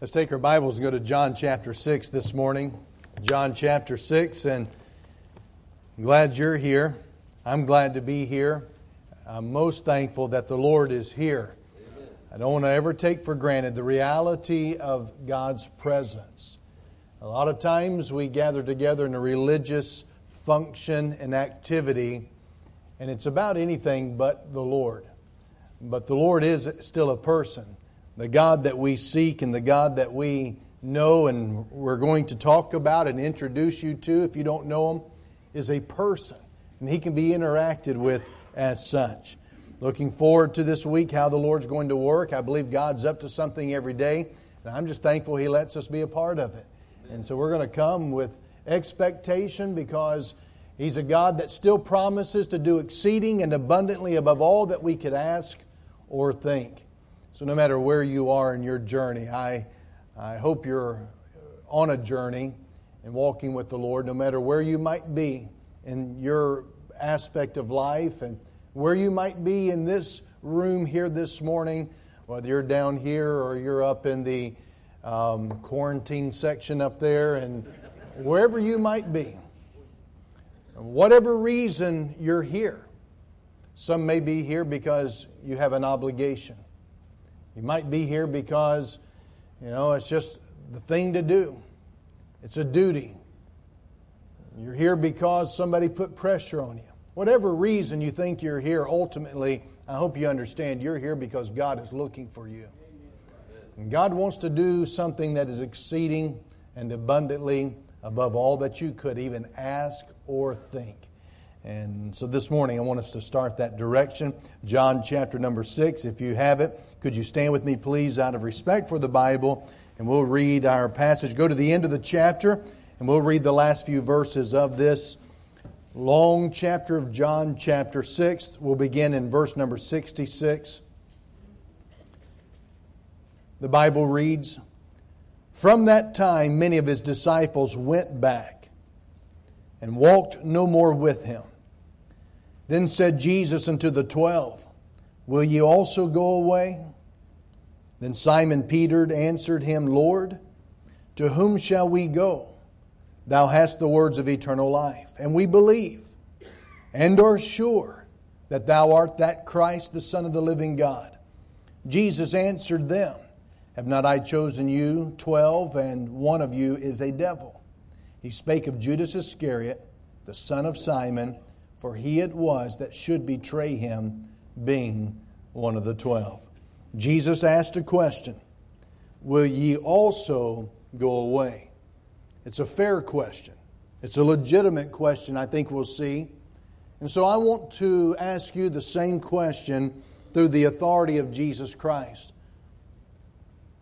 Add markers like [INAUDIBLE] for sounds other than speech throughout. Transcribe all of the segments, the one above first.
Let's take our Bibles and go to John chapter 6 this morning. John chapter 6, and I'm glad you're here. I'm glad to be here. I'm most thankful that the Lord is here. I don't want to ever take for granted the reality of God's presence. A lot of times we gather together in a religious function and activity, and it's about anything but the Lord. But the Lord is still a person the God that we seek and the God that we know and we're going to talk about and introduce you to, if you don't know him, is a person. And he can be interacted with as such. Looking forward to this week, how the Lord's going to work. I believe God's up to something every day. And I'm just thankful He lets us be a part of it. And so we're going to come with expectation because He's a God that still promises to do exceeding and abundantly above all that we could ask or think. So, no matter where you are in your journey, I, I hope you're on a journey and walking with the Lord, no matter where you might be in your aspect of life and where you might be in this room here this morning, whether you're down here or you're up in the um, quarantine section up there, and wherever you might be, whatever reason you're here. Some may be here because you have an obligation. You might be here because, you know, it's just the thing to do, it's a duty. You're here because somebody put pressure on you. Whatever reason you think you're here, ultimately, I hope you understand you're here because God is looking for you. And God wants to do something that is exceeding and abundantly above all that you could even ask or think. And so this morning, I want us to start that direction. John chapter number six, if you have it, could you stand with me, please, out of respect for the Bible? And we'll read our passage. Go to the end of the chapter, and we'll read the last few verses of this long chapter of John, chapter 6. We'll begin in verse number 66. The Bible reads From that time, many of his disciples went back and walked no more with him. Then said Jesus unto the twelve, Will ye also go away? Then Simon Peter answered him, Lord, to whom shall we go? Thou hast the words of eternal life, and we believe and are sure that thou art that Christ, the Son of the living God. Jesus answered them, Have not I chosen you twelve, and one of you is a devil? He spake of Judas Iscariot, the son of Simon, for he it was that should betray him, being one of the twelve. Jesus asked a question Will ye also go away? It's a fair question. It's a legitimate question, I think we'll see. And so I want to ask you the same question through the authority of Jesus Christ.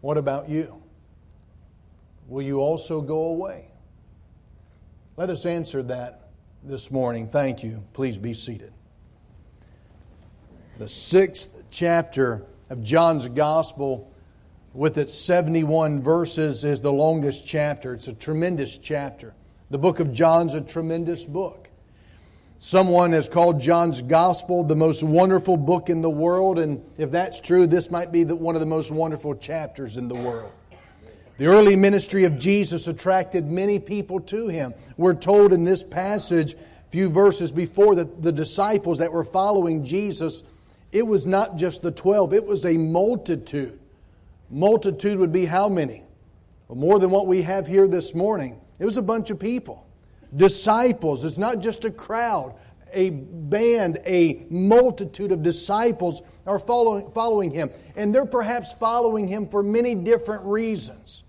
What about you? Will you also go away? Let us answer that this morning. Thank you. Please be seated. The sixth chapter of John's Gospel, with its 71 verses, is the longest chapter. It's a tremendous chapter. The book of John's a tremendous book. Someone has called John's Gospel the most wonderful book in the world, and if that's true, this might be the, one of the most wonderful chapters in the world. The early ministry of Jesus attracted many people to him. We're told in this passage, a few verses before, that the disciples that were following Jesus, it was not just the 12, it was a multitude. Multitude would be how many? Well, more than what we have here this morning. It was a bunch of people. Disciples, it's not just a crowd, a band, a multitude of disciples are following, following him. And they're perhaps following him for many different reasons.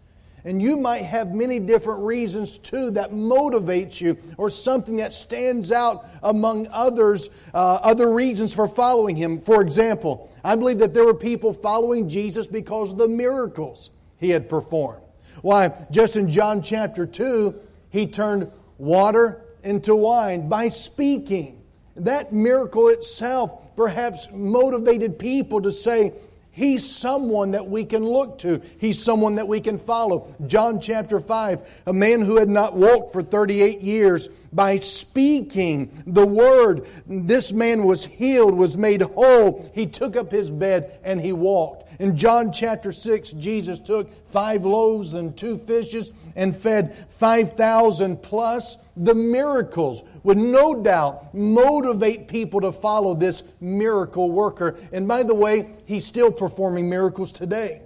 And you might have many different reasons too that motivates you or something that stands out among others, uh, other reasons for following him. For example, I believe that there were people following Jesus because of the miracles he had performed. Why, just in John chapter 2, he turned water into wine by speaking. That miracle itself perhaps motivated people to say, He's someone that we can look to. He's someone that we can follow. John chapter 5, a man who had not walked for 38 years, by speaking the word, this man was healed, was made whole. He took up his bed and he walked. In John chapter 6, Jesus took five loaves and two fishes and fed 5,000 plus. The miracles would no doubt motivate people to follow this miracle worker. And by the way, he's still performing miracles today.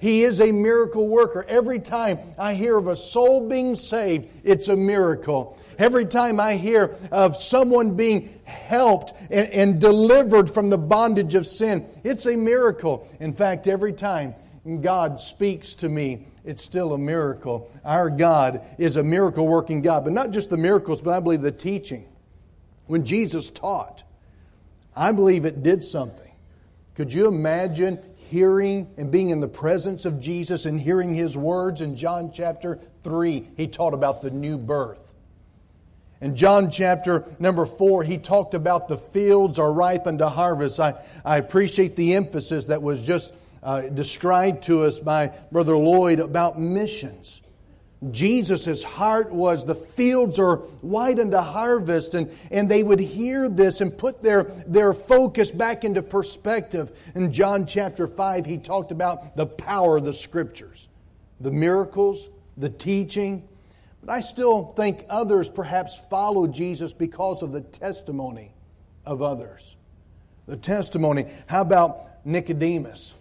He is a miracle worker. Every time I hear of a soul being saved, it's a miracle. Every time I hear of someone being helped and, and, delivered from the bondage of sin, it's a miracle. In fact, every time God speaks to me, it's still a miracle. Our God is a miracle working God, but not just the miracles, but I believe the teaching. When Jesus taught, I believe it did something. Could you imagine hearing and being in the presence of Jesus and hearing his words in John chapter 3? He taught about the new birth. In John chapter number four, he talked about the fields are ripe unto harvest. I, I appreciate the emphasis that was just uh, described to us by Brother Lloyd about missions. Jesus' heart was the fields are white unto harvest, and, and they would hear this and put their, their focus back into perspective. In John chapter 5, he talked about the power of the scriptures, the miracles, the teaching. But I still think others perhaps follow Jesus because of the testimony of others. The testimony. How about Nicodemus?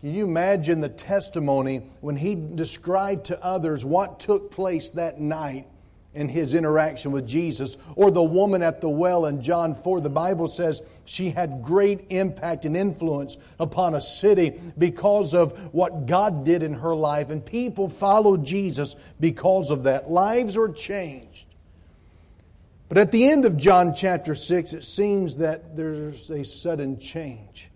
Can you imagine the testimony when he described to others what took place that night in his interaction with Jesus? Or the woman at the well in John 4, the Bible says she had great impact and influence upon a city because of what God did in her life. And people followed Jesus because of that. Lives were changed. But at the end of John chapter 6, it seems that there's a sudden change.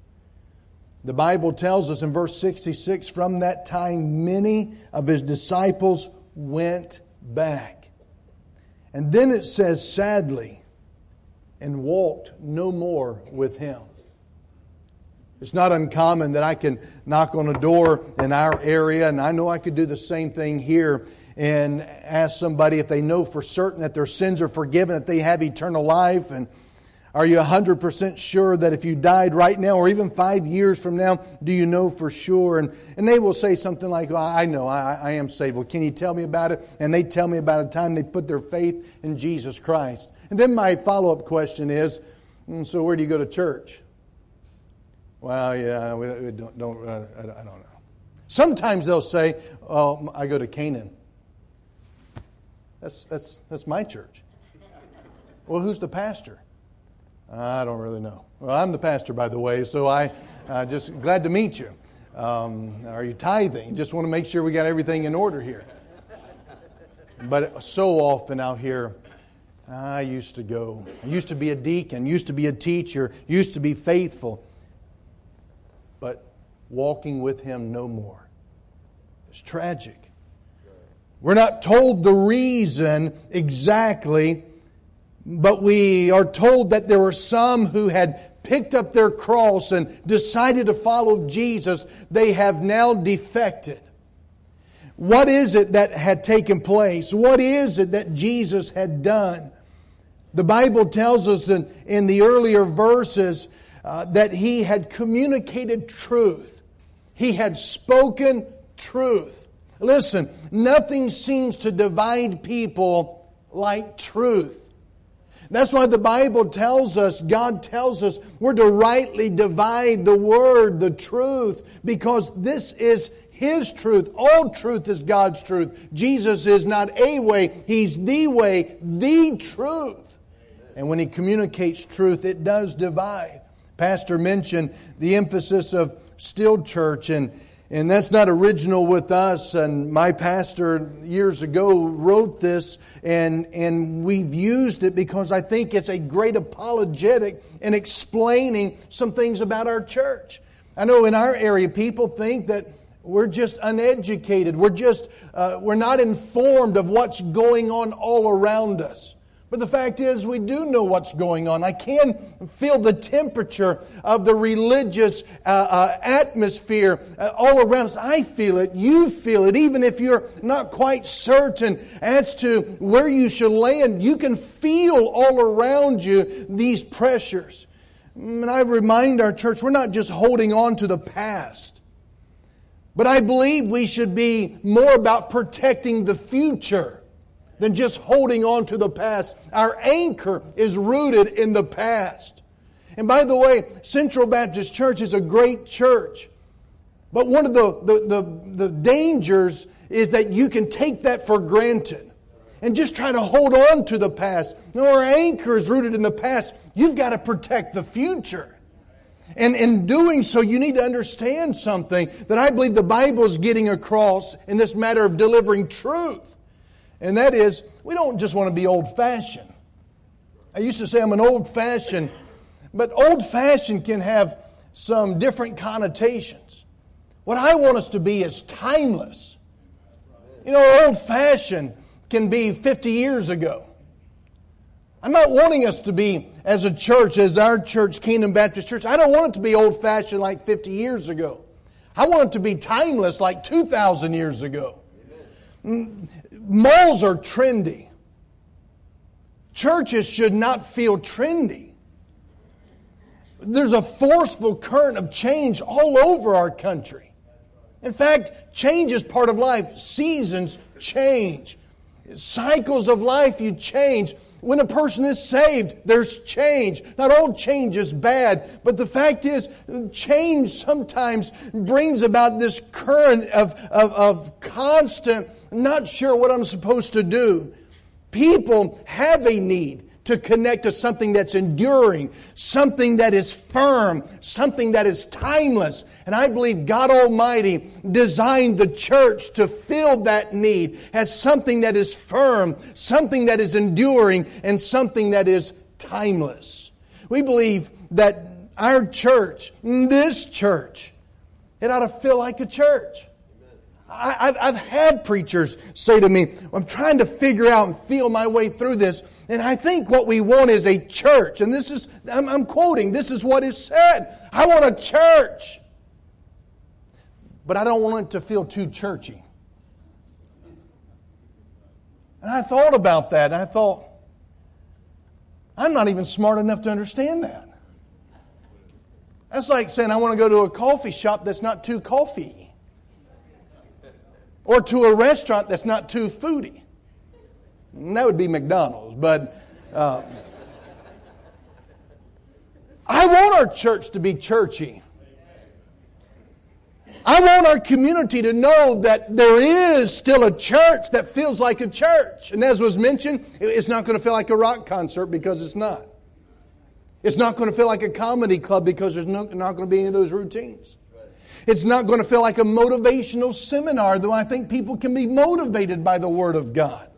The Bible tells us in verse 66 from that time, many of his disciples went back. And then it says, sadly, and walked no more with him. It's not uncommon that I can knock on a door in our area, and I know I could do the same thing here and ask somebody if they know for certain that their sins are forgiven, that they have eternal life, and are you 100% sure that if you died right now or even five years from now, do you know for sure? And, and they will say something like, well, I know, I, I am saved. Well, can you tell me about it? And they tell me about a time they put their faith in Jesus Christ. And then my follow up question is, mm, so where do you go to church? Well, yeah, we, don't, don't uh, I don't know. Sometimes they'll say, oh, I go to Canaan. That's, that's, that's my church. Well, who's the pastor? I don't really know. Well, I'm the pastor, by the way, so I uh, just glad to meet you. Um, are you tithing? Just want to make sure we got everything in order here. But so often out here, I used to go. I used to be a deacon, used to be a teacher, used to be faithful. But walking with him no more. It's tragic. We're not told the reason exactly but we are told that there were some who had picked up their cross and decided to follow Jesus. They have now defected. What is it that had taken place? What is it that Jesus had done? The Bible tells us in, in the earlier verses uh, that he had communicated truth. He had spoken truth. Listen, nothing seems to divide people like truth. That's why the Bible tells us, God tells us, we're to rightly divide the word, the truth, because this is His truth. All truth is God's truth. Jesus is not a way, He's the way, the truth. And when He communicates truth, it does divide. Pastor mentioned the emphasis of still church and and that's not original with us. And my pastor years ago wrote this, and, and we've used it because I think it's a great apologetic in explaining some things about our church. I know in our area, people think that we're just uneducated. We're just, uh, we're not informed of what's going on all around us. But the fact is, we do know what's going on. I can feel the temperature of the religious uh, uh, atmosphere uh, all around us. I feel it. You feel it. Even if you're not quite certain as to where you should land, you can feel all around you these pressures. And I remind our church, we're not just holding on to the past. But I believe we should be more about protecting the future than just holding on to the past. Our anchor is rooted in the past. And by the way, Central Baptist Church is a great church. But one of the, the, the, the dangers is that you can take that for granted and just try to hold on to the past. No, our anchor is rooted in the past. You've got to protect the future. And in doing so, you need to understand something that I believe the Bible is getting across in this matter of delivering truth. And that is, we don't just want to be old fashioned. I used to say I'm an old fashioned, but old fashioned can have some different connotations. What I want us to be is timeless. You know, old fashioned can be 50 years ago. I'm not wanting us to be, as a church, as our church, Kingdom Baptist Church, I don't want it to be old fashioned like 50 years ago. I want it to be timeless like 2,000 years ago. Malls are trendy. Churches should not feel trendy. There's a forceful current of change all over our country. In fact, change is part of life. Seasons change. Cycles of life you change. When a person is saved, there's change. Not all change is bad, but the fact is, change sometimes brings about this current of, of, of constant, not sure what I'm supposed to do. People have a need to connect to something that's enduring, something that is firm, something that is timeless. And I believe God Almighty designed the church to fill that need as something that is firm, something that is enduring, and something that is timeless. We believe that our church, this church, it ought to feel like a church. I, have had preachers say to me, I'm trying to figure out and feel my way through this. And I think what we want is a church. And this is, I'm, I'm quoting, this is what is said. I want a church. But I don't want it to feel too churchy. And I thought about that, and I thought, I'm not even smart enough to understand that. That's like saying I want to go to a coffee shop that's not too coffee, or to a restaurant that's not too foodie. And that would be McDonald's. But uh, I want our church to be churchy. I want our community to know that there is still a church that feels like a church. And as was mentioned, it's not going to feel like a rock concert because it's not. It's not going to feel like a comedy club because there's no, not going to be any of those routines. It's not going to feel like a motivational seminar, though I think people can be motivated by the Word of God.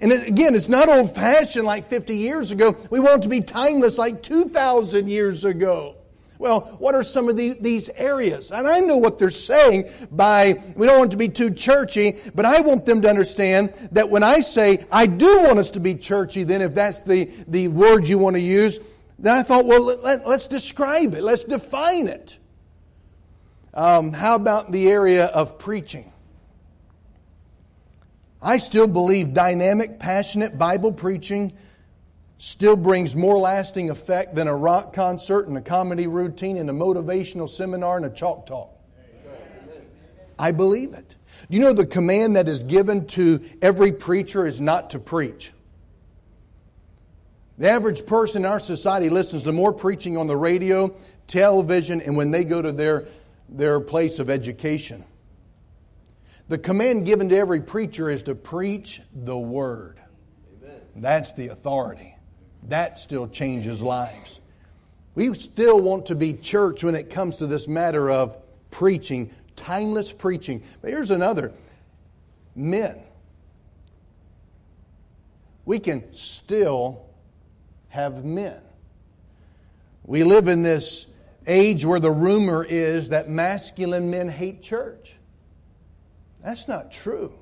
And again, it's not old fashioned like 50 years ago. We want to be timeless like 2,000 years ago. Well, what are some of the, these areas? And I know what they're saying by, we don't want to be too churchy, but I want them to understand that when I say, I do want us to be churchy, then if that's the, the word you want to use, then I thought, well, let, us describe it. Let's define it. Um, how about the area of preaching? I still believe dynamic, passionate Bible preaching still brings more lasting effect than a rock concert and a comedy routine and a motivational seminar and a chalk talk. I believe it. Do you know the command that is given to every preacher is not to preach? The average person in our society listens to more preaching on the radio, television, and when they go to their, their place of education. The command given to every preacher is to preach the word. Amen. That's the authority. That still changes lives. We still want to be church when it comes to this matter of preaching, timeless preaching. But here's another men. We can still have men. We live in this age where the rumor is that masculine men hate church. That's not true.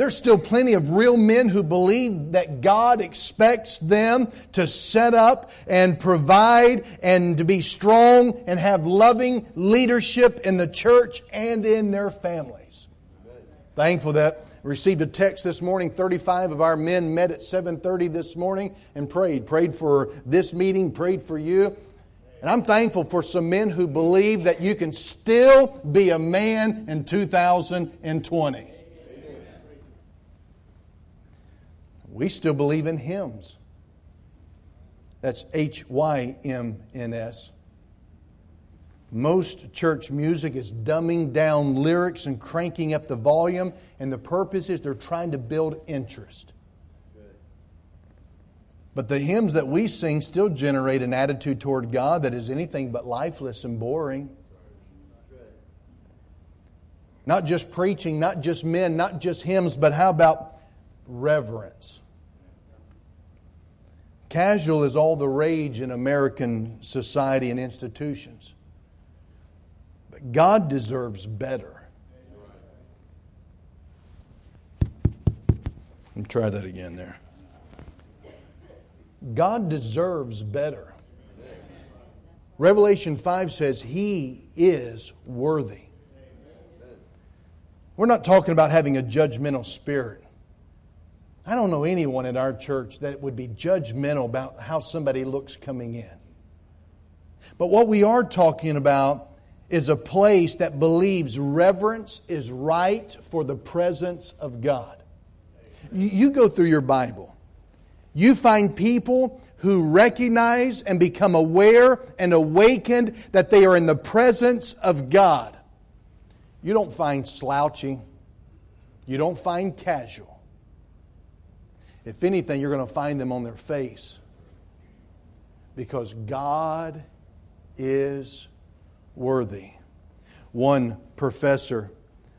There's still plenty of real men who believe that God expects them to set up and provide and to be strong and have loving leadership in the church and in their families. Thankful that received a text this morning 35 of our men met at 7:30 this morning and prayed prayed for this meeting prayed for you and I'm thankful for some men who believe that you can still be a man in 2020 we still believe in hymns. That's H Y M N S. Most church music is dumbing down lyrics and cranking up the volume, and the purpose is they're trying to build interest. But the hymns that we sing still generate an attitude toward God that is anything but lifeless and boring. Not just preaching, not just men, not just hymns, but how about reverence? Casual is all the rage in American society and institutions. But God deserves better. Let me try that again there. God deserves better. Revelation 5 says he is worthy. We're not talking about having a judgmental spirit. I don't know anyone in our church that would be judgmental about how somebody looks coming in. But what we are talking about is a place that believes reverence is right for the presence of God. You go through your Bible, you find people who recognize and become aware and awakened that they are in the presence of God. You don't find slouching, you don't find casual. If anything, you're going to find them on their face because God is worthy. One professor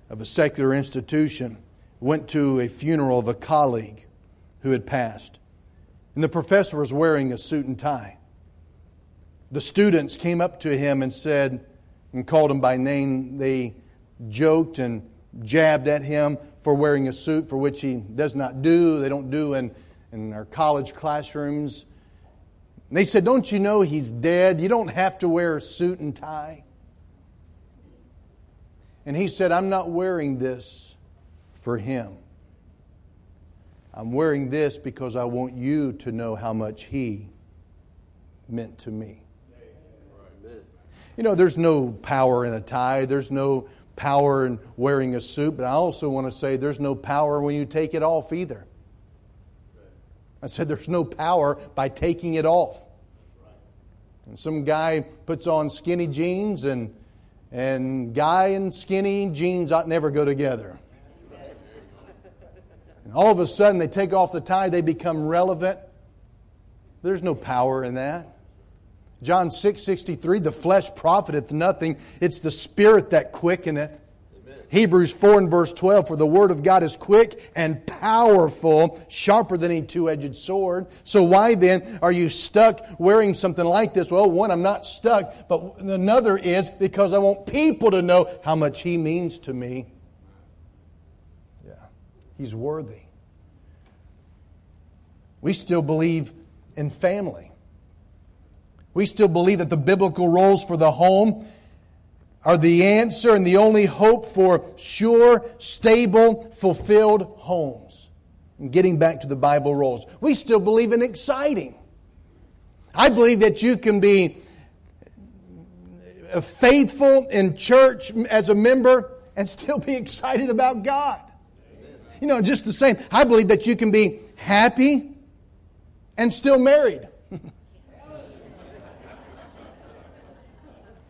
of a secular institution went to a funeral of a colleague who had passed. And the professor was wearing a suit and tie. The students came up to him and said, and called him by name. They joked and jabbed at him for wearing a suit for which he does not do. They don't do in, in our college classrooms. And they said, Don't you know he's dead? You don't have to wear a suit and tie. And he said, I'm not wearing this for him. I'm wearing this because I want you to know how much he meant to me. You know, there's no power in a tie, there's no power in wearing a suit, but I also want to say there's no power when you take it off either. I said there's no power by taking it off. And some guy puts on skinny jeans and and guy and skinny jeans ought never go together. And all of a sudden they take off the tie, they become relevant. There's no power in that. John 6 63, the flesh profiteth nothing, it's the spirit that quickeneth. Hebrews 4 and verse 12, for the word of God is quick and powerful, sharper than any two edged sword. So why then are you stuck wearing something like this? Well, one, I'm not stuck, but another is because I want people to know how much He means to me. He's worthy. We still believe in family. We still believe that the biblical roles for the home are the answer and the only hope for sure, stable, fulfilled homes. And getting back to the Bible roles, we still believe in exciting. I believe that you can be faithful in church as a member and still be [LAUGHS] excited about God. You know, just the same. I believe that you can be happy and still married. [LAUGHS]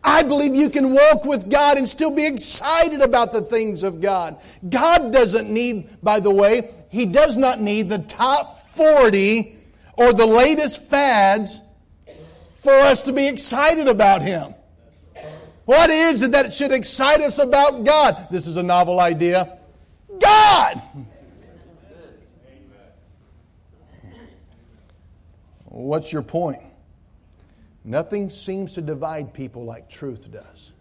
I believe you can walk with God and still be excited about the things of God. God doesn't need, by the way, He does not need the top 40 or the latest fads for us to be excited about Him. What is it that should excite us about God? This is a novel idea. God! What's your point? Nothing seems to divide people like truth does.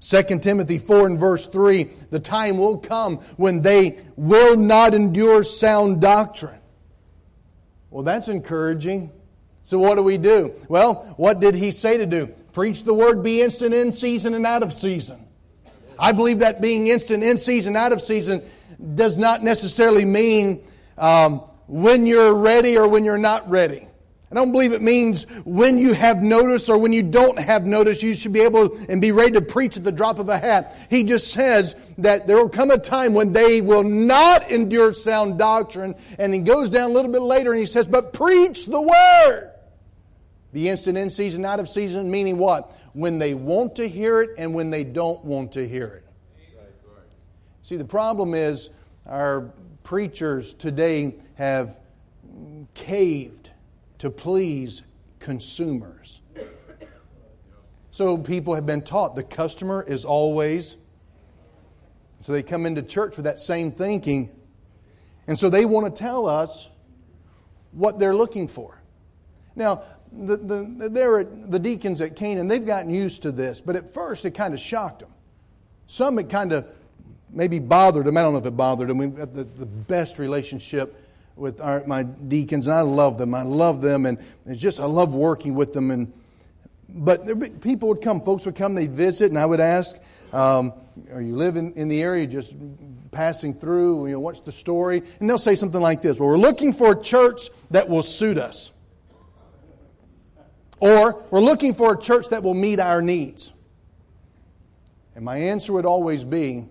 2 Timothy 4 and verse 3 the time will come when they will not endure sound doctrine. Well, that's encouraging. So, what do we do? Well, what did he say to do? Preach the word, be instant in season and out of season. I believe that being instant in season, out of season, does not necessarily mean um, when you're ready or when you're not ready. I don't believe it means when you have notice or when you don't have notice, you should be able and be ready to preach at the drop of a hat. He just says that there will come a time when they will not endure sound doctrine. And he goes down a little bit later and he says, but preach the word. Be instant in season, out of season, meaning what? When they want to hear it and when they don't want to hear it. See, the problem is our preachers today have caved to please consumers. So people have been taught the customer is always. So they come into church with that same thinking. And so they want to tell us what they're looking for. Now, the, the, they're the deacons at Canaan, they've gotten used to this, but at first it kind of shocked them. Some it kind of maybe bothered them. I don't know if it bothered them. We've got the, the best relationship with our, my deacons, and I love them. I love them, and it's just I love working with them. And but people would come, folks would come, they'd visit, and I would ask, um, "Are you living in the area, just passing through? You know, what's the story?" And they'll say something like this: "Well, we're looking for a church that will suit us." Or, we're looking for a church that will meet our needs. And my answer would always be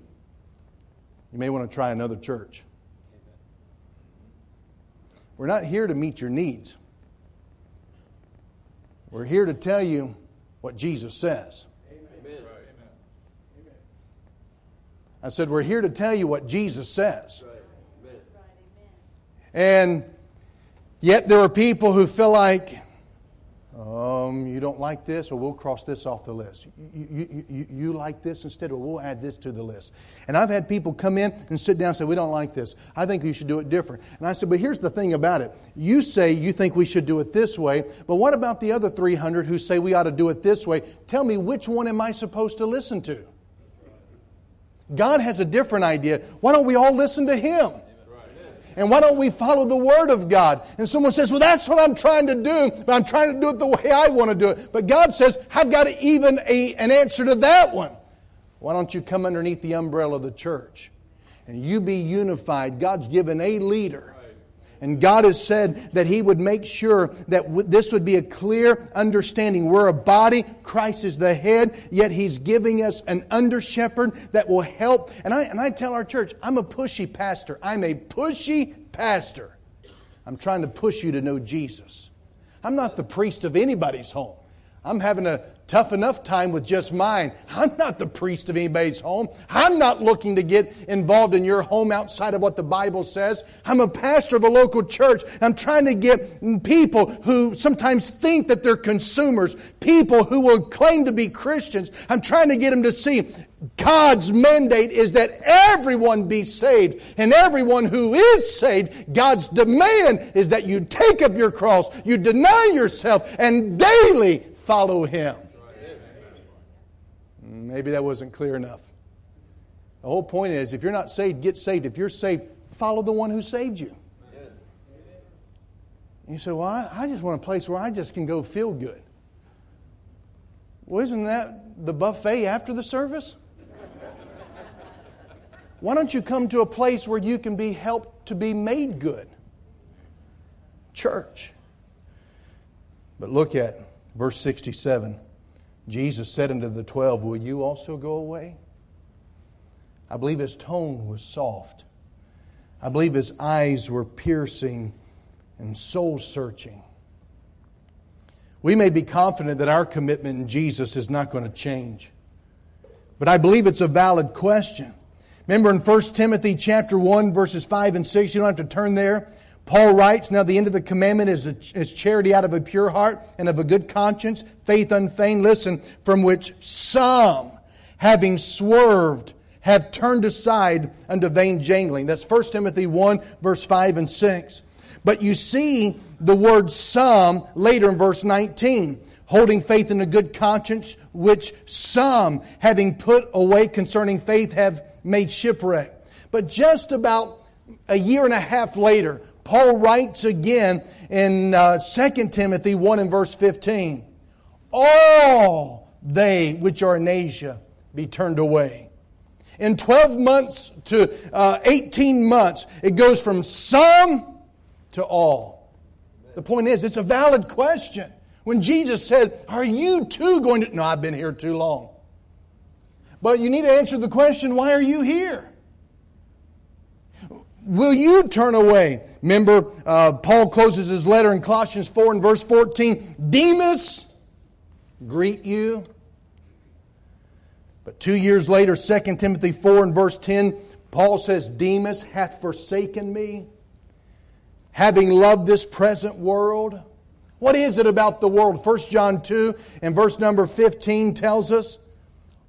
you may want to try another church. We're not here to meet your needs. We're here to tell you what Jesus says. Amen. I said, We're here to tell you what Jesus says. And yet, there are people who feel like um, you don't like this, or we'll cross this off the list. You, you, you, you, like this instead, or we'll add this to the list. And I've had people come in and sit down and say, We don't like this. I think you should do it different. And I said, But here's the thing about it. You say you think we should do it this way, but what about the other 300 who say we ought to do it this way? Tell me, which one am I supposed to listen to? God has a different idea. Why don't we all listen to Him? And why don't we follow the Word of God? And someone says, Well, that's what I'm trying to do, but I'm trying to do it the way I want to do it. But God says, I've got even a, an answer to that one. Why don't you come underneath the umbrella of the church and you be unified? God's given a leader and God has said that He would make sure that this would be a clear understanding. We're a body, Christ is the head, yet He's giving us an under shepherd that will help. And I, and I tell our church, I'm a pushy pastor. I'm a pushy pastor. I'm trying to push you to know Jesus. I'm not the priest of anybody's home. I'm having a tough enough time with just mine. I'm not the priest of anybody's home. I'm not looking to get involved in your home outside of what the Bible says. I'm a pastor of a local church. I'm trying to get people who sometimes think that they're consumers, people who will claim to be Christians. I'm trying to get them to see God's mandate is that everyone be saved. And everyone who is saved, God's demand is that you take up your cross, you deny yourself, and daily follow Him. Maybe that wasn't clear enough. The whole point is if you're not saved, get saved. If you're saved, follow the one who saved you. You say, Well, I, I just want a place where I just can go feel good. Well, isn't that the buffet after the service? Why don't you come to a place where you can be helped to be made good? Church. But look at verse 67. Jesus said unto the twelve, Will you also go away? I believe his tone was soft. I believe his eyes were piercing and soul searching. We may be confident that our commitment in Jesus is not going to change. But I believe it's a valid question. Remember in 1 Timothy chapter 1 verses 5 and 6, you don't have to turn there. Paul writes, Now the end of the commandment is, a, is charity out of a pure heart and of a good conscience, faith unfeigned, listen, from which some, having swerved, have turned aside unto vain jangling. That's 1 Timothy 1, verse 5 and 6. But you see the word some later in verse 19. holding faith in a good conscience, which some, having put away concerning faith, have made shipwreck. But just about a year and a half later, Paul writes again in uh, 2 Timothy 1 and verse 15 All they which are in Asia be turned away. In 12 months to uh, 18 months, it goes from some to all. The point is, it's a valid question. When Jesus said, Are you too going to. No, I've been here too long. But you need to answer the question why are you here? Will you turn away? Remember, uh, Paul closes his letter in Colossians 4 and verse 14 Demas, greet you. But two years later, 2 Timothy 4 and verse 10, Paul says, Demas hath forsaken me, having loved this present world. What is it about the world? 1 John 2 and verse number 15 tells us,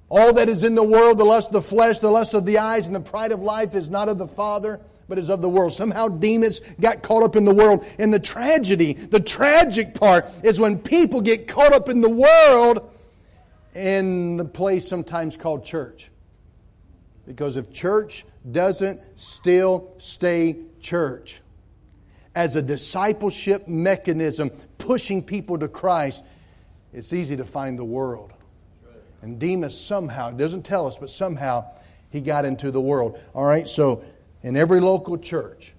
All that is in the world, the lust of the flesh, the lust of the eyes, and the pride of life is not of the Father, but is of the world. Somehow Demas got caught up in the world. And the tragedy, the tragic part, is when people get caught up in the world in the place sometimes called church. Because if church doesn't still stay church as a discipleship mechanism pushing people to Christ, it's easy to find the world. And Demas somehow, doesn't tell us, but somehow he got into the world. All right, so in every local church,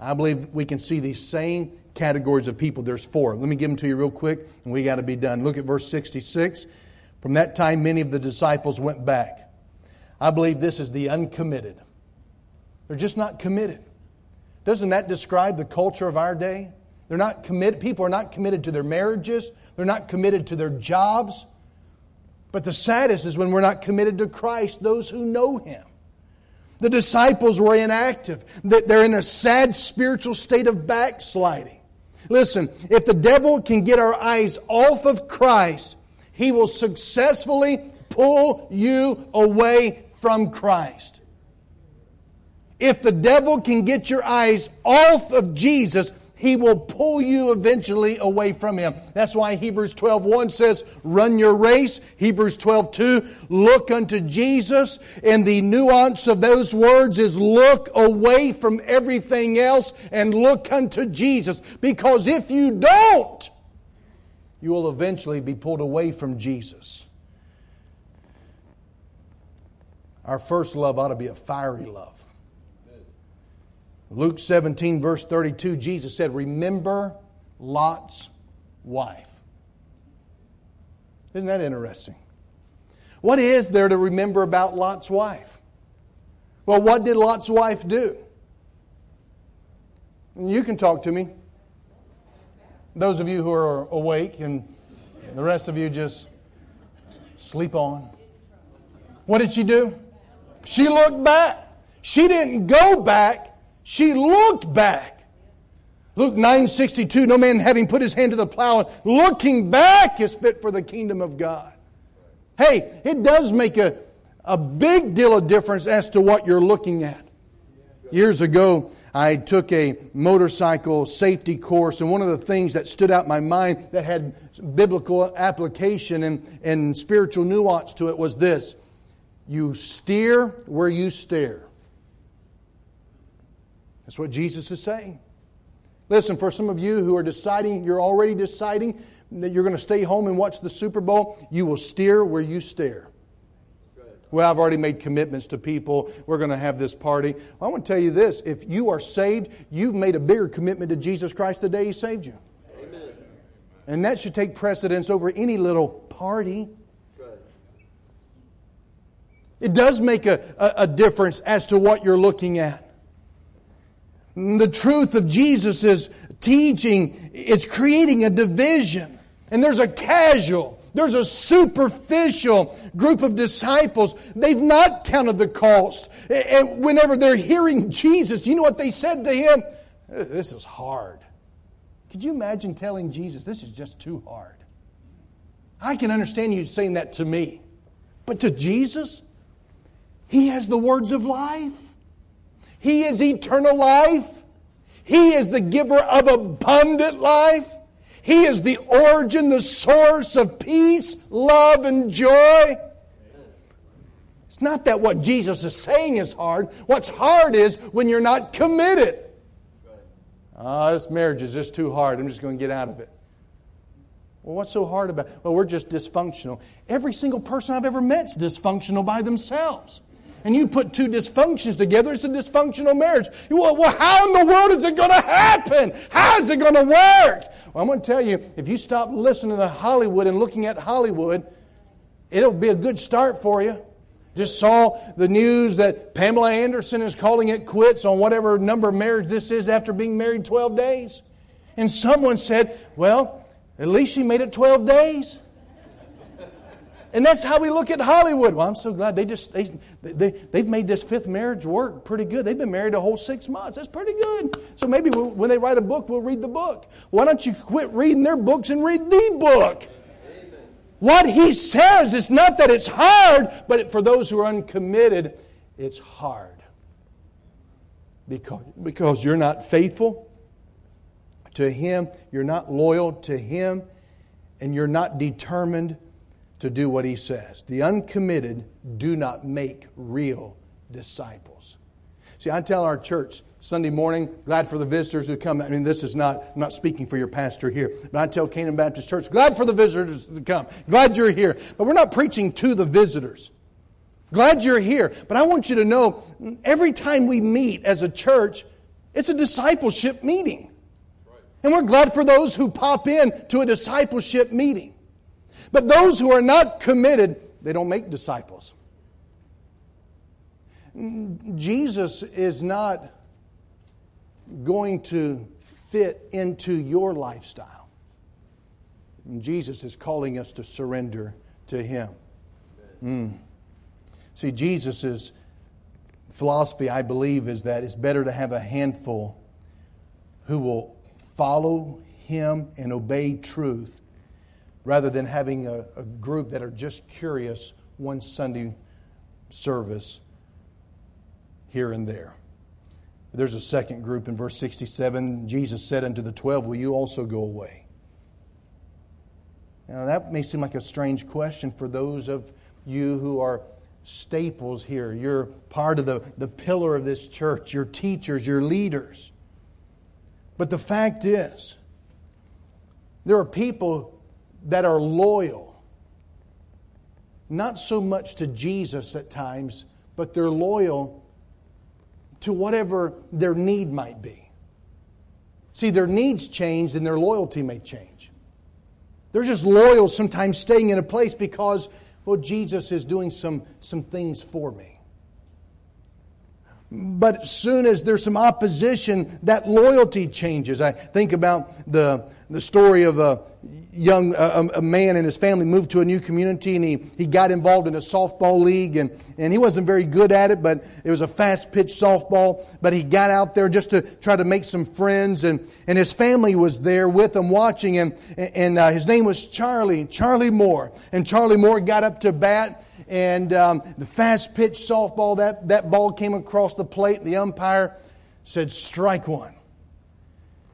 I believe we can see these same categories of people. There's four. Let me give them to you real quick, and we got to be done. Look at verse 66. From that time, many of the disciples went back. I believe this is the uncommitted. They're just not committed. Doesn't that describe the culture of our day? They're not committed. People are not committed to their marriages. They're not committed to their jobs. But the saddest is when we're not committed to Christ, those who know Him. The disciples were inactive. They're in a sad spiritual state of backsliding. Listen, if the devil can get our eyes off of Christ, he will successfully pull you away from Christ. If the devil can get your eyes off of Jesus, he will pull you eventually away from him. That's why Hebrews 12:1 says, "Run your race." Hebrews 12:2, "Look unto Jesus." And the nuance of those words is look away from everything else and look unto Jesus. Because if you don't, you will eventually be pulled away from Jesus. Our first love ought to be a fiery love. Luke 17, verse 32, Jesus said, Remember Lot's wife. Isn't that interesting? What is there to remember about Lot's wife? Well, what did Lot's wife do? You can talk to me. Those of you who are awake and the rest of you just sleep on. What did she do? She looked back. She didn't go back, she looked back. Luke 9:62 No man having put his hand to the plow and looking back is fit for the kingdom of God. Hey, it does make a, a big deal of difference as to what you're looking at. Years ago, I took a motorcycle safety course, and one of the things that stood out in my mind that had biblical application and, and spiritual nuance to it was this you steer where you stare. That's what Jesus is saying. Listen, for some of you who are deciding, you're already deciding that you're going to stay home and watch the Super Bowl, you will steer where you stare. Well, I've already made commitments to people. We're going to have this party. Well, I want to tell you this if you are saved, you've made a bigger commitment to Jesus Christ the day He saved you. Amen. And that should take precedence over any little party. It does make a, a, a difference as to what you're looking at. The truth of Jesus teaching, it's creating a division. And there's a casual, there's a superficial group of disciples. They've not counted the cost. And whenever they're hearing Jesus, you know what they said to him? Uh, this is hard. Could you imagine telling Jesus, this is just too hard? I can understand you saying that to me. But to Jesus, He has the words of life. He is eternal life. He is the giver of abundant life. He is the origin, the source of peace, love, and joy. It's not that what Jesus is saying is hard. What's hard is when you're not committed. Ah, oh, this marriage is just too hard. I'm just going to get out of it. Well, what's so hard about it? Well, we're just dysfunctional. Every single person I've ever met is dysfunctional by themselves. And you put two dysfunctions together, it's a dysfunctional marriage. Well, well how in the world is it going to happen? How is it going to work? Well, I'm going to tell you, if you stop listening to Hollywood and looking at Hollywood, it'll be a good start for you. Just saw the news that Pamela Anderson is calling it quits on whatever number of marriage this is after being married 12 days. And someone said, well, at least she made it 12 days. And that's how we look at Hollywood. Well, I'm so glad they just they, they they've made this fifth marriage work pretty good. They've been married a whole six months. That's pretty good. So maybe we'll, when they write a book, we'll read the book. Why don't you quit reading their books and read the book? What he says is not that it's hard, but for those who are uncommitted, it's hard. Because, because you're not faithful to him, you're not loyal to him, and you're not determined to do what he says. The uncommitted do not make real disciples. See, I tell our church Sunday morning, glad for the visitors who come. I mean, this is not, I'm not speaking for your pastor here, but I tell Canaan Baptist Church, glad for the visitors to come. Glad you're here. But we're not preaching to the visitors. Glad you're here. But I want you to know every time we meet as a church, it's a discipleship meeting. And we're glad for those who pop in to a discipleship meeting. But those who are not committed, they don't make disciples. Jesus is not going to fit into your lifestyle. Jesus is calling us to surrender to Him. Mm. See, Jesus' philosophy, I believe, is that it's better to have a handful who will follow Him and obey truth rather than having a, a group that are just curious one Sunday service here and there. There's a second group in verse 67. Jesus said unto the twelve, Will you also go away? Now, that may seem like a strange question for those of you who are staples here. You're part of the, the pillar of this church, your teachers, your leaders. But the fact is, there are people that are loyal, not so much to Jesus at times, but they're loyal to whatever their need might be. See, their needs change and their loyalty may change. They're just loyal sometimes staying in a place because, well, Jesus is doing some, some things for me. But as soon as there's some opposition, that loyalty changes. I think about the, the story of a young a, a, man and his family moved to a new community and he, he got involved in a softball league and, and he wasn't very good at it but it was a fast pitch softball. But he got out there just to try to make some friends and, and his family was there with him watching him. And, and uh, his name was charlie charlie moore. And charlie moore got up to bat and um, the fast pitch softball that, that ball came across the plate the umpire said strike one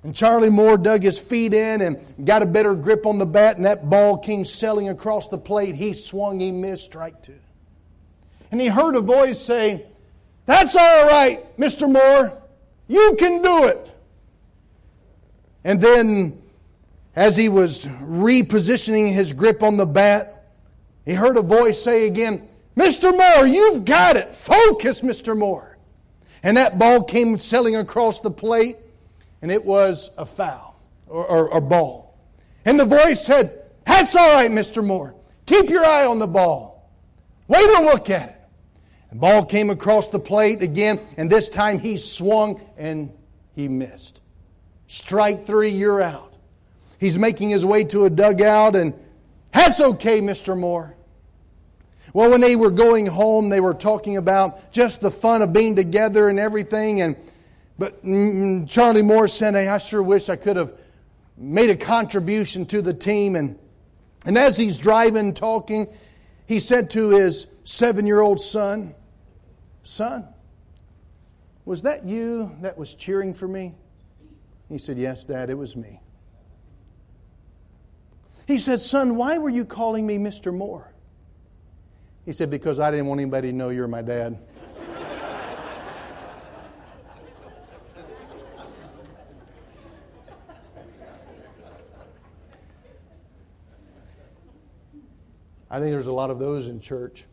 and Charlie Moore dug his feet in and got a better grip on the bat, and that ball came sailing across the plate. He swung, he missed, strike two. And he heard a voice say, That's all right, Mr. Moore. You can do it. And then, as he was repositioning his grip on the bat, he heard a voice say again, Mr. Moore, you've got it. Focus, Mr. Moore. And that ball came sailing across the plate and it was a foul or, or, or ball. And the voice said, That's all right, Mr. Moore. Keep your eye on the ball. Wait and look at it. The ball came across the plate again, and this time he swung and he missed. Strike three, you're out. He's making his way to a dugout, and that's okay, Mr. Moore. Well, when they were going home, they were talking about just the fun of being together and everything, and but mm, Charlie Moore said, hey, I sure wish I could have made a contribution to the team. And, and as he's driving, talking, he said to his seven year old son, Son, was that you that was cheering for me? He said, Yes, Dad, it was me. He said, Son, why were you calling me Mr. Moore? He said, Because I didn't want anybody to know you're my dad. I think there's a lot of those in church.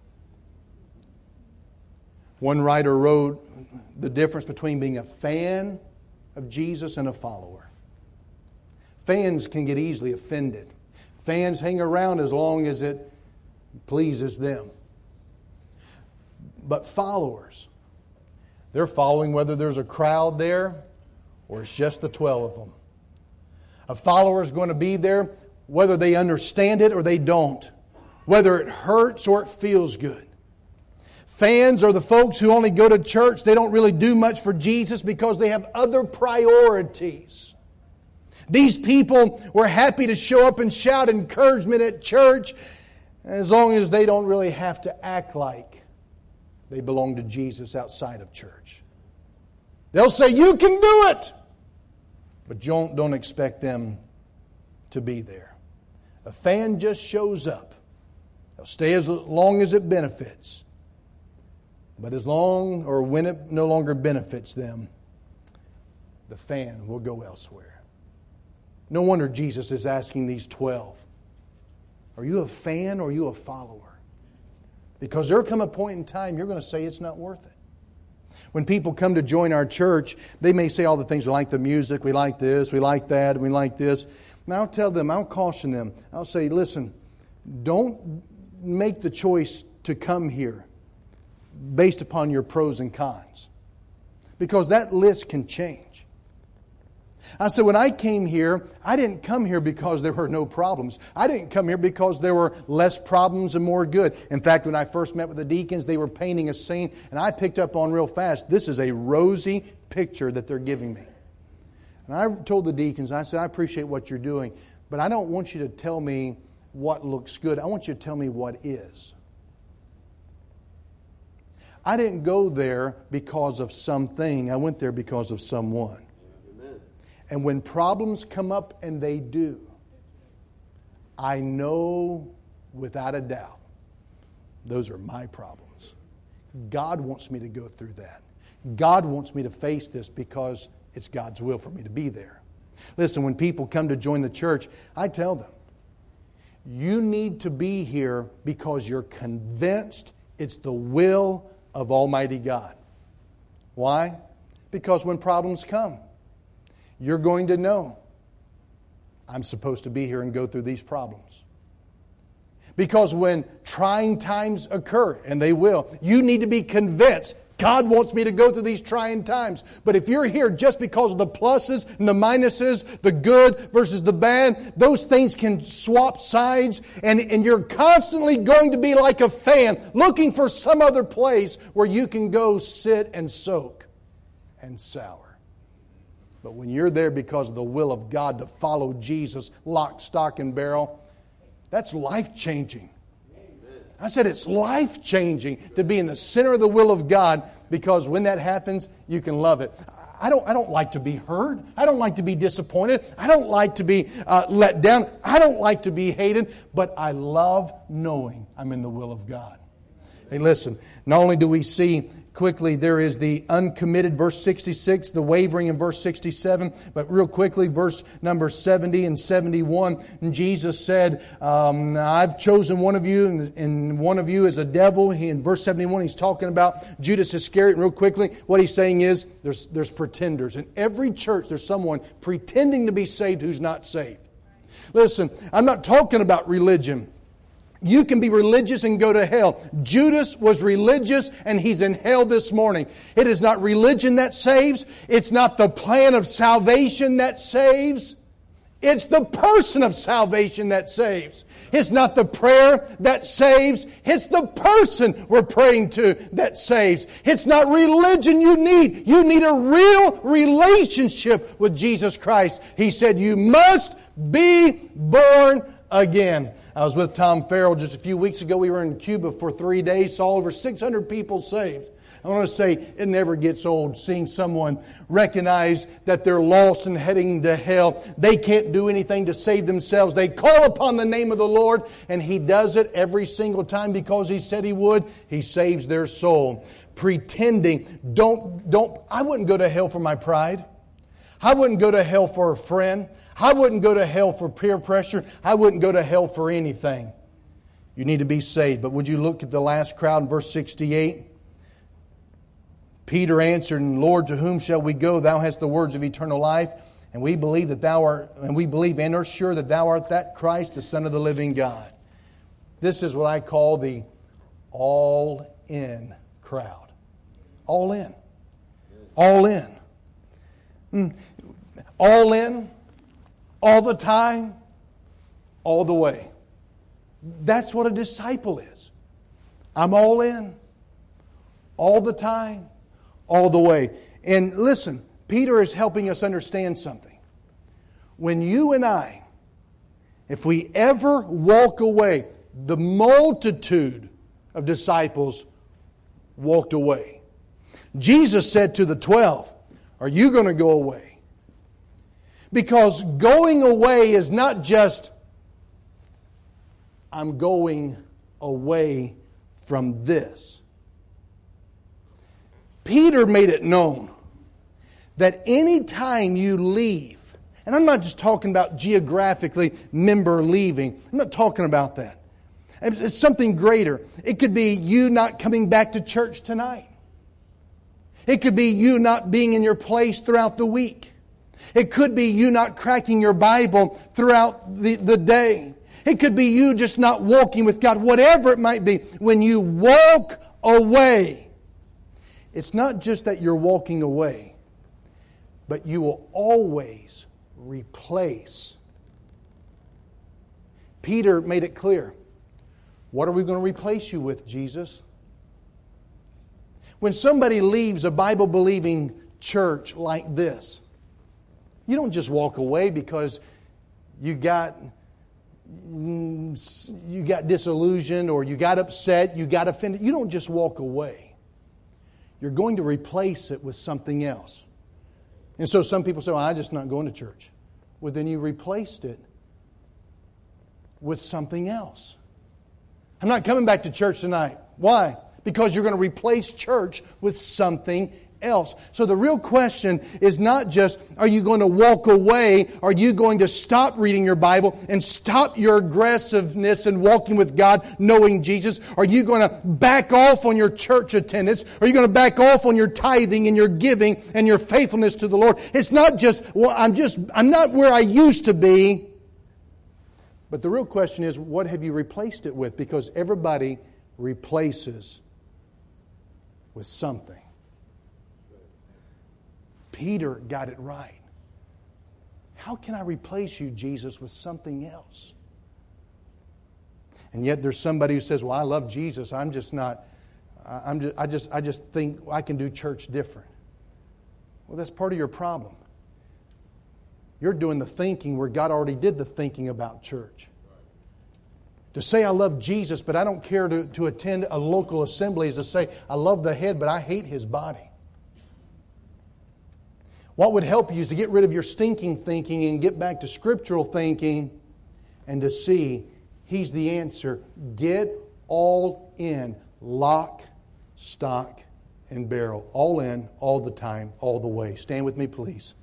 One writer wrote the difference between being a fan of Jesus and a follower. Fans can get easily offended. Fans hang around as long as it pleases them. But followers, they're following whether there's a crowd there or it's just the 12 of them. A follower is going to be there whether they understand it or they don't, whether it hurts or it feels good. Fans are the folks who only go to church. They don't really do much for Jesus because they have other priorities. These people were happy to show up and shout encouragement at church as long as they don't really have to act like they belong to Jesus outside of church. They'll say, You can do it, but don't, don't expect them to be there. A fan just shows up, they'll stay as long as it benefits. But as long or when it no longer benefits them, the fan will go elsewhere. No wonder Jesus is asking these 12 Are you a fan or are you a follower? Because there'll come a point in time you're going to say it's not worth it. When people come to join our church, they may say all the things we like the music, we like this, we like that, we like this. And I'll tell them, I'll caution them, I'll say, listen, don't make the choice to come here based upon your pros and cons. Because that list can change. I said, when I came here, I didn't come here because there were no problems. I didn't come here because there were less problems and more good. In fact, when I first met with the deacons, they were painting a scene, and I picked up on real fast this is a rosy picture that they're giving me. And I told the deacons, I said, I appreciate what you're doing, but I don't want you to tell me what looks good. I want you to tell me what is. I didn't go there because of something, I went there because of someone. And when problems come up, and they do, I know without a doubt those are my problems. God wants me to go through that. God wants me to face this because it's God's will for me to be there. Listen, when people come to join the church, I tell them, you need to be here because you're convinced it's the will of Almighty God. Why? Because when problems come, you're going to know I'm supposed to be here and go through these problems. Because when trying times occur, and they will, you need to be convinced God wants me to go through these trying times. But if you're here just because of the pluses and the minuses, the good versus the bad, those things can swap sides, and, and you're constantly going to be like a fan looking for some other place where you can go sit and soak and sour. But when you're there because of the will of God to follow Jesus, lock, stock, and barrel, that's life changing. I said it's life changing to be in the center of the will of God because when that happens, you can love it. I don't, I don't like to be hurt. I don't like to be disappointed. I don't like to be uh, let down. I don't like to be hated, but I love knowing I'm in the will of God. Hey, listen, not only do we see quickly, there is the uncommitted, verse 66, the wavering in verse 67. But real quickly, verse number 70 and 71. And Jesus said, um, I've chosen one of you, and, one of you is a devil. He, in verse 71, he's talking about Judas Iscariot. And real quickly, what he's saying is there's, there's pretenders. In every church, there's someone pretending to be saved who's not saved. Listen, I'm not talking about religion. You can be religious and go to hell. Judas was religious and he's in hell this morning. It is not religion that saves. It's not the plan of salvation that saves. It's the person of salvation that saves. It's not the prayer that saves. It's the person we're praying to that saves. It's not religion you need. You need a real relationship with Jesus Christ. He said you must be born again. I was with Tom Farrell just a few weeks ago. We were in Cuba for three days, saw over 600 people saved. I want to say it never gets old seeing someone recognize that they're lost and heading to hell. They can't do anything to save themselves. They call upon the name of the Lord, and He does it every single time because He said He would. He saves their soul. Pretending, don't, don't, I wouldn't go to hell for my pride. I wouldn't go to hell for a friend. I wouldn't go to hell for peer pressure. I wouldn't go to hell for anything. You need to be saved. But would you look at the last crowd in verse 68? Peter answered, and Lord, to whom shall we go? Thou hast the words of eternal life, and we believe that thou art, and we believe and are sure that thou art that Christ, the Son of the living God. This is what I call the all in crowd. All in. All in. Hmm. All in, all the time, all the way. That's what a disciple is. I'm all in, all the time, all the way. And listen, Peter is helping us understand something. When you and I, if we ever walk away, the multitude of disciples walked away. Jesus said to the twelve, Are you going to go away? Because going away is not just, I'm going away from this. Peter made it known that any time you leave, and I'm not just talking about geographically member leaving, I'm not talking about that. It's something greater. It could be you not coming back to church tonight. It could be you not being in your place throughout the week. It could be you not cracking your Bible throughout the, the day. It could be you just not walking with God, whatever it might be. When you walk away, it's not just that you're walking away, but you will always replace. Peter made it clear. What are we going to replace you with, Jesus? When somebody leaves a Bible believing church like this, you don't just walk away because you got you got disillusioned or you got upset, you got offended. You don't just walk away. You're going to replace it with something else. And so some people say, well, I'm just not going to church. Well, then you replaced it with something else. I'm not coming back to church tonight. Why? Because you're going to replace church with something else. So the real question is not just, are you going to walk away? Are you going to stop reading your Bible and stop your aggressiveness and walking with God, knowing Jesus? Are you going to back off on your church attendance? Are you going to back off on your tithing and your giving and your faithfulness to the Lord? It's not just, well, I'm just, I'm not where I used to be. But the real question is, what have you replaced it with? Because everybody replaces with something. Peter got it right. How can I replace you, Jesus, with something else? And yet there's somebody who says, Well, I love Jesus. I'm just not, I'm just, I, just, I just think I can do church different. Well, that's part of your problem. You're doing the thinking where God already did the thinking about church. To say I love Jesus, but I don't care to, to attend a local assembly is to say I love the head, but I hate his body. What would help you is to get rid of your stinking thinking and get back to scriptural thinking and to see He's the answer. Get all in, lock, stock, and barrel. All in, all the time, all the way. Stand with me, please.